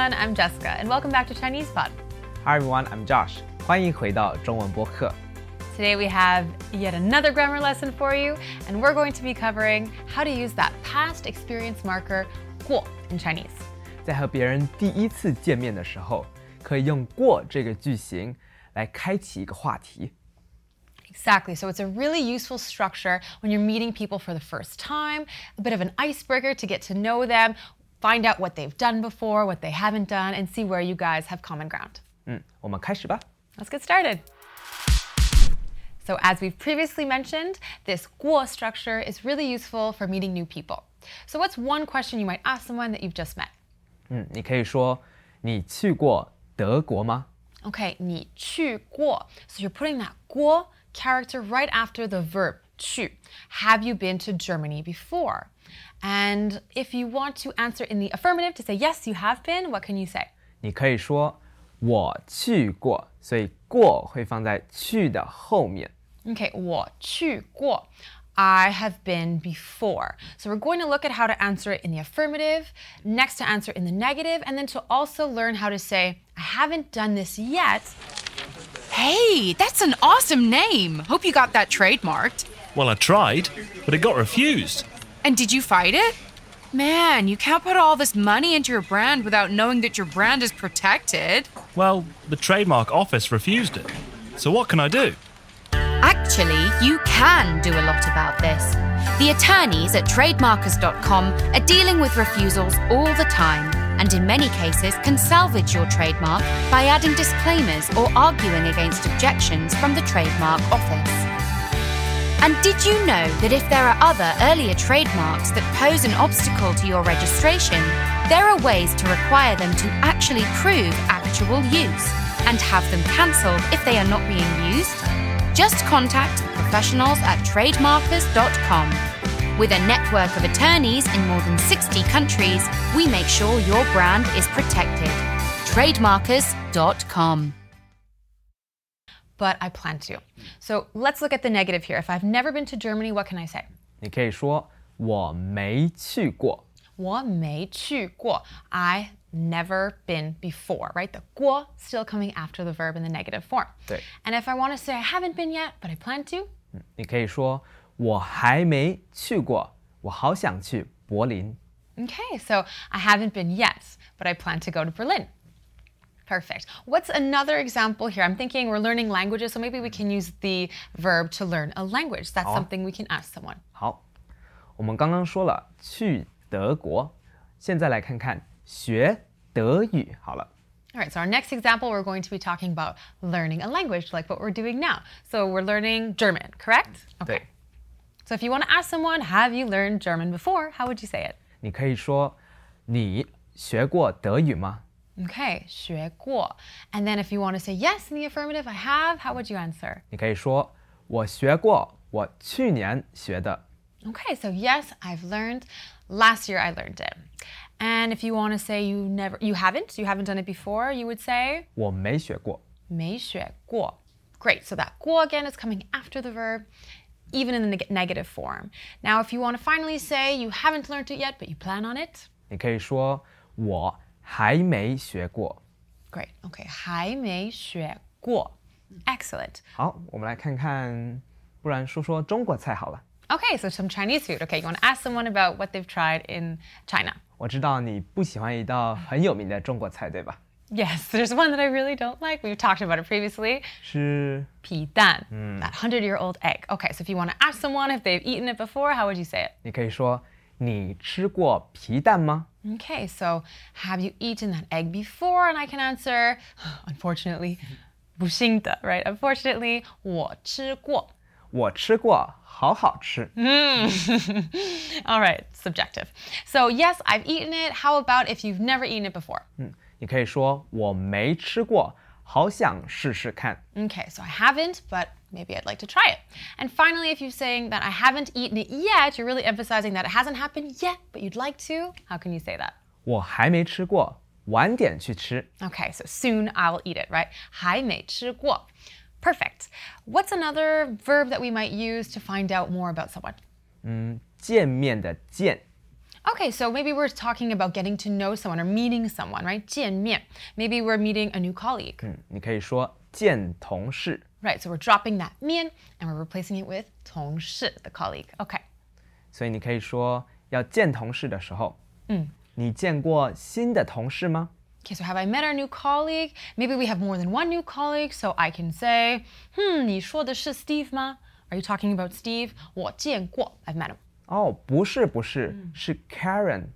everyone, I'm Jessica, and welcome back to Chinese Pod. Hi everyone, I'm Josh. 欢迎回到中文播客。 Today we have yet another grammar lesson for you, and we're going to be covering how to use that past experience marker 过 in Chinese. 在和别人第一次见面的时候，可以用“过”这个句型来开启一个话题。 Exactly. So it's a really useful structure when you're meeting people for the first time, a bit of an icebreaker to get to know them, find out what they've done before, what they haven't done, and see where you guys have common ground. 嗯，我们开始吧。 Let's get started. So, as we've previously mentioned, this 过 structure is really useful for meeting new people. So, what's one question you might ask someone that you've just met? 嗯，你可以说：“你去过德国吗 Okay, 你去过. So, you're putting that 过 character right after the verb 去. Have you been to Germany before? And if you want to answer in the affirmative to say yes, you have been, what can you say?？” 你可以说：“我去过。”所以“过”会放在“去”的后面。 Okay, 我去过. I have been before. So we're going to look at how to answer it in the affirmative, next to answer in the negative, and then to also learn how to say, I haven't done this yet. Hey, that's an awesome name. Hope you got that trademarked. Well, I tried, but it got refused. And did you fight it? Man, you can't put all this money into your brand without knowing that your brand is protected. Well, the trademark office refused it. So what can I do? Actually, you can do a lot about this. The attorneys at trademarkers.com are dealing with refusals all the time, and in many cases can salvage your trademark by adding disclaimers or arguing against objections from the trademark office. And did you know that if there are other earlier trademarks that pose an obstacle to your registration, there are ways to require them to actually prove actual use and have them cancelled if they are not being used? Just contact the professionals at trademarkers.com. With a network of attorneys in more than 60 countries, we make sure your brand is protected. Trademarkers.com But I plan to. So let's look at the negative here. If I've never been to Germany, what can I say? 你可以说：“我没去过。我没去过. I never been before, right? The 过 still coming after the verb in the negative form. 对。 And if I want to say I haven't been yet, but I plan to, ”你可以说：“我还没去过，我好想去柏林。 Okay, so I haven't been yet, but I plan to go to Berlin. Perfect. What's another example here? I'm thinking we're learning languages, so maybe we can use the verb to learn a language. That's something we can ask someone. ”好，我们刚刚说了去德国，现在来看看学德语。好了， All right, so our next example, we're going to be talking about learning a language like what we're doing now. So we're learning German, correct? 对， So if you want to ask someone, have you learned German before? How would you say it? 你可以说：“你学过德语吗 Okay, 学过. And then if you want to say yes in the affirmative, I have, how would you answer?？” 你可以说：“我学过，我去年学的。 Okay, so yes, I've learned. Last year I learned it. And if you want to say you never you haven't, you haven't done it before, you would say 我没学过。没学过. Great. So that 过 again is coming after the verb even in the neg- negative form. Now if you want to finally say you haven't learned it yet but you plan on it, 你可以说：“我 还没学过。 great. Okay, 还没学过. Excellent. ”好，我们来看看，不然说说中国菜好了。 Okay, so some Chinese food. Okay, you want to ask someone about what they've tried in China. 我知道你不喜欢一道很有名的中国菜，对吧？ Yes, there's one that I really don't like. We've talked about it previously. 是皮蛋, that hundred year old egg. Okay, so if you want to ask someone if they've eaten it before, how would you say it? 你可以说：“ 你吃过皮蛋吗 Okay, so have you eaten that egg before? And I can answer, unfortunately, 不行的, right? Unfortunately, 我吃过.？”我吃过，好好吃。 All right, subjective. So yes, I've eaten it. How about if you've never eaten it before? 你可以说：“我没吃过，好想试试看。 Okay, so I haven't, but maybe I'd like to try it. And finally, if you're saying that I haven't eaten it yet, you're really emphasizing that it hasn't happened yet, but you'd like to. How can you say that? 我还没吃过，晚点去吃。 Okay, so soon I'll eat it, right? 还没吃过. Perfect. What's another verb that we might use to find out more about someone? 见面的见， Okay, so maybe we're talking about getting to know someone or meeting someone, right? 见面. Maybe we're meeting a new colleague. 嗯，你可以说见同事。 Right, so we're dropping that 面 and we're replacing it with 同事, the colleague. Okay. 所以你可以说要见同事的时候，嗯，你见过新的同事吗？ Okay, so have I met our new colleague? Maybe we have more than one new colleague, so I can say, hmm, 你说的是 Steve 吗? Are you talking about Steve? 我见过, I've met him. 哦，不是不是，是 Karen，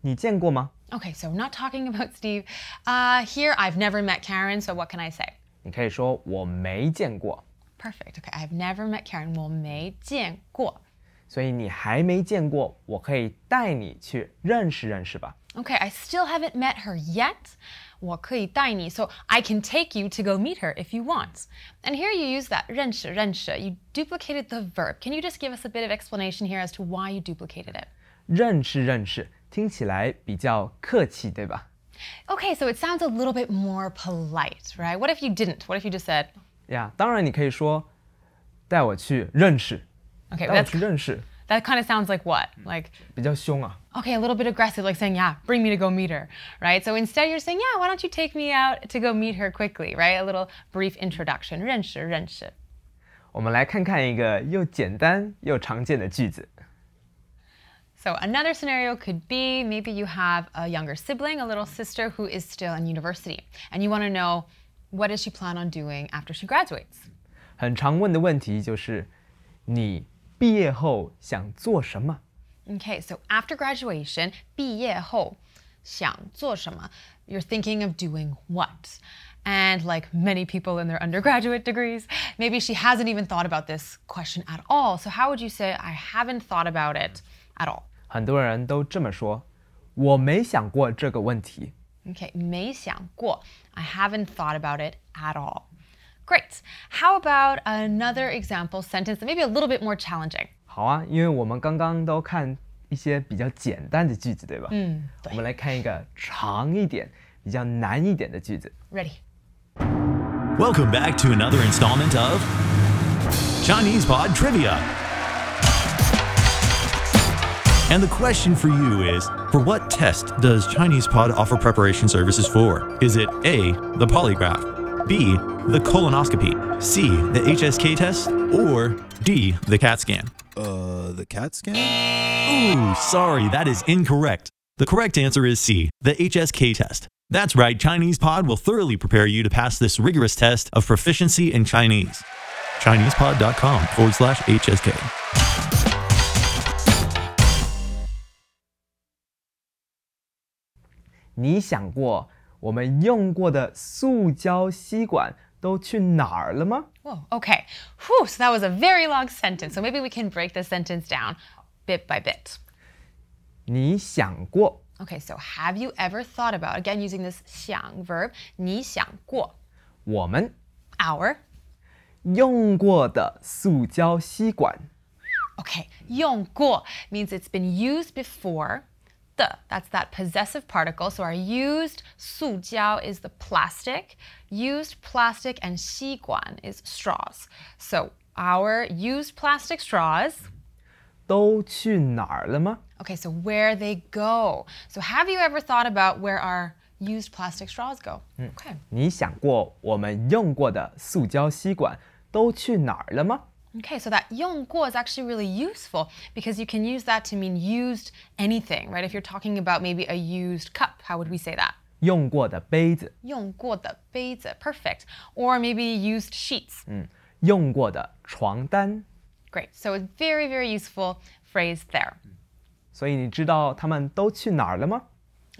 你见过吗？ Okay, so not talking about Steve. Uh, here, I've never met Karen, so what can I say? 你可以说我没见过， Perfect. Okay, I've never met Karen. 我没见过.所以你还没见过，我可以带你去认识认识吧。 Okay, I still haven't met her yet. 我可以带你, so I can take you to go meet her if you want. And here you use that 认识,认识. You duplicated the verb. Can you just give us a bit of explanation here as to why you duplicated it? 认识认识，听起来比较客气，对吧？ Okay, so it sounds a little bit more polite, right? What if you didn't? What if you just said, 呀，当然你可以说带我去认识， okay, 带我 that's, 去认识， that kind of sounds like what? Like, 比较凶啊。 okay, a little bit aggressive, like saying, yeah, bring me to go meet her, right? So instead you're saying, yeah, why don't you take me out to go meet her quickly, right? A little brief introduction. 认识,认识.我们来看看一个又简单又常见的句子。 So another scenario could be maybe you have a younger sibling, a little sister who is still in university, and you want to know what does she plan on doing after she graduates? 很常问的问题就是，你毕业后想做什么？ Okay, so after graduation, 毕业后想做什么? You're thinking of doing what? And like many people in their undergraduate degrees, maybe she hasn't even thought about this question at all. So how would you say I haven't thought about it at all? 很多人都这么说，我没想过这个问题。 Okay, 没想过. I haven't thought about it at all. Great. How about another example sentence that maybe a little bit more challenging? 好啊，因为我们刚刚都看一些比较简单的句子，对吧？嗯，对。我们来看一个长一点、比较难一点的句子。 Ready. Welcome back to another installment of Chinese Pod Trivia. And the question for you is For what test does Chinese Pod offer preparation services for? Is it A, the polygraph, B, the colonoscopy, C, the HSK test, or D, the CAT scan? Uh, the CAT scan? Ooh, sorry, that is incorrect. The correct answer is C, the HSK test. That's right, Chinese Pod will thoroughly prepare you to pass this rigorous test of proficiency in Chinese. ChinesePod.com forward slash HSK. 你想过我们用过的塑胶吸管都去哪儿了吗？ Whoa, okay. Whew, so that was a very long sentence. So maybe we can break the sentence down bit by bit. 你想过 Okay, so have you ever thought about, again using this 想 verb, 你想过我们 our, 用过的塑胶吸管？ okay, 用过 means it's been used before. The, that's that possessive particle. So our used 塑胶 is the plastic. Used plastic and 吸管 is straws. So our used plastic straws 都去哪儿了吗？ Okay, so where they go. So have you ever thought about where our used plastic straws go? Okay. 你想过我们用过的塑胶吸管都去哪儿了吗？ Okay, so that 用过 is actually really useful because you can use that to mean used anything, right? If you're talking about maybe a used cup, how would we say that? 用过的杯子，用过的杯子, perfect. Or maybe used sheets. 用过的床单。 Great. So a very, very useful phrase there. 所以你知道他们都去哪儿了吗？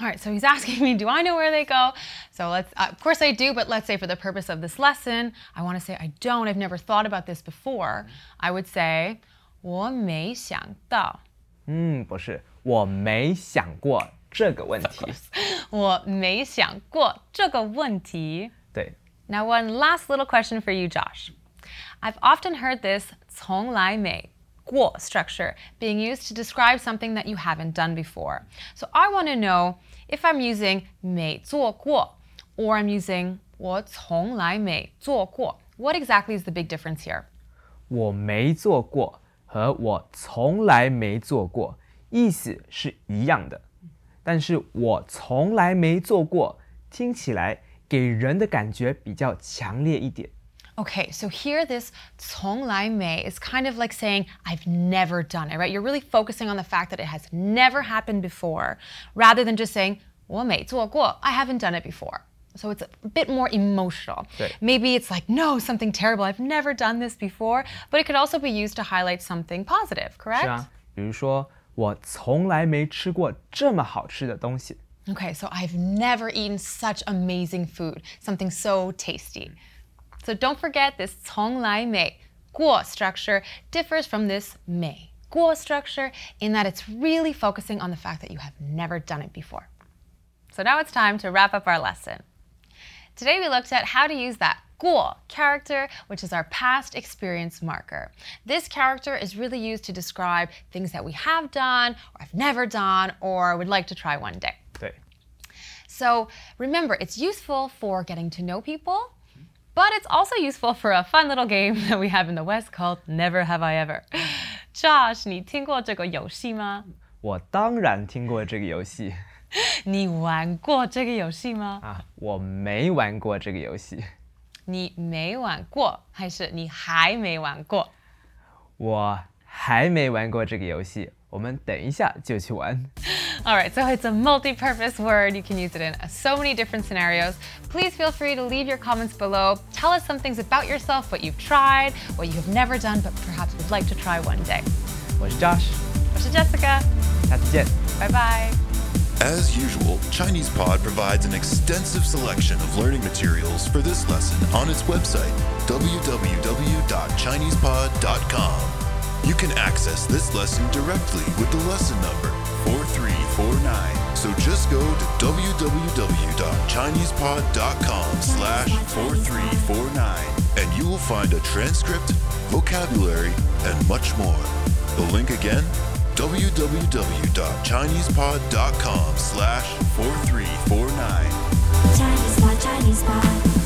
All right, so he's asking me, do I know where they go? So let's, uh, of course I do, but let's say for the purpose of this lesson, I want to say I don't. I've never thought about this before. I would say, 我没想到.嗯，不是，我没想过这个问题。我没想过这个问题.对， Now, one last little question for you, Josh. I've often heard this 从来没 过 structure being used to describe something that you haven't done before. So I want to know if I'm using 没做过 or I'm using 我从来没做过. What exactly is the big difference here? 我没做过和我从来没做过 意思是一样的，但是我从来没做过，听起来给人的感觉比较强烈一点。 Okay, so here this 从来没 is kind of like saying I've never done it, right? You're really focusing on the fact that it has never happened before rather than just saying 我没做过, I haven't done it before. So it's a bit more emotional. 对。 Maybe it's like, no, something terrible. I've never done this before. But it could also be used to highlight something positive, correct? 是啊，比如说我从来没吃过这么好吃的东西。 Okay, so I've never eaten such amazing food, something so tasty. So don't forget this 从来没过 structure differs from this 没过 structure in that it's really focusing on the fact that you have never done it before. So now it's time to wrap up our lesson. Today we looked at how to use that 过 character, which is our past experience marker. This character is really used to describe things that we have done, or have never done, or would like to try one day. 对， So remember, it's useful for getting to know people, but it's also useful for a fun little game that we have in the West called Never Have I Ever. Josh, 你听过这个游戏吗？我当然听过这个游戏你玩过这个游戏吗？啊，我没玩过这个游戏，你没玩过，还是你还没玩过？我还没玩过这个游戏。 我们等一下就去玩。 All right, so it's a multi-purpose word. You can use it in so many different scenarios. Please feel free to leave your comments below. Tell us some things about yourself, what you've tried, what you have never done, but perhaps would like to try one day. 我是 Josh，我是 Jessica. 下次见。 Bye bye. As usual, ChinesePod provides an extensive selection of learning materials for this lesson on its website, www.chinesepod.com. You can access this lesson directly with the lesson number 4349. So just go to www.chinesepod.com slash 4349 and you will find a transcript, vocabulary, and much more. The link again, www.chinesepod.com slash 4349. Chinese Pod, Chinese Pod.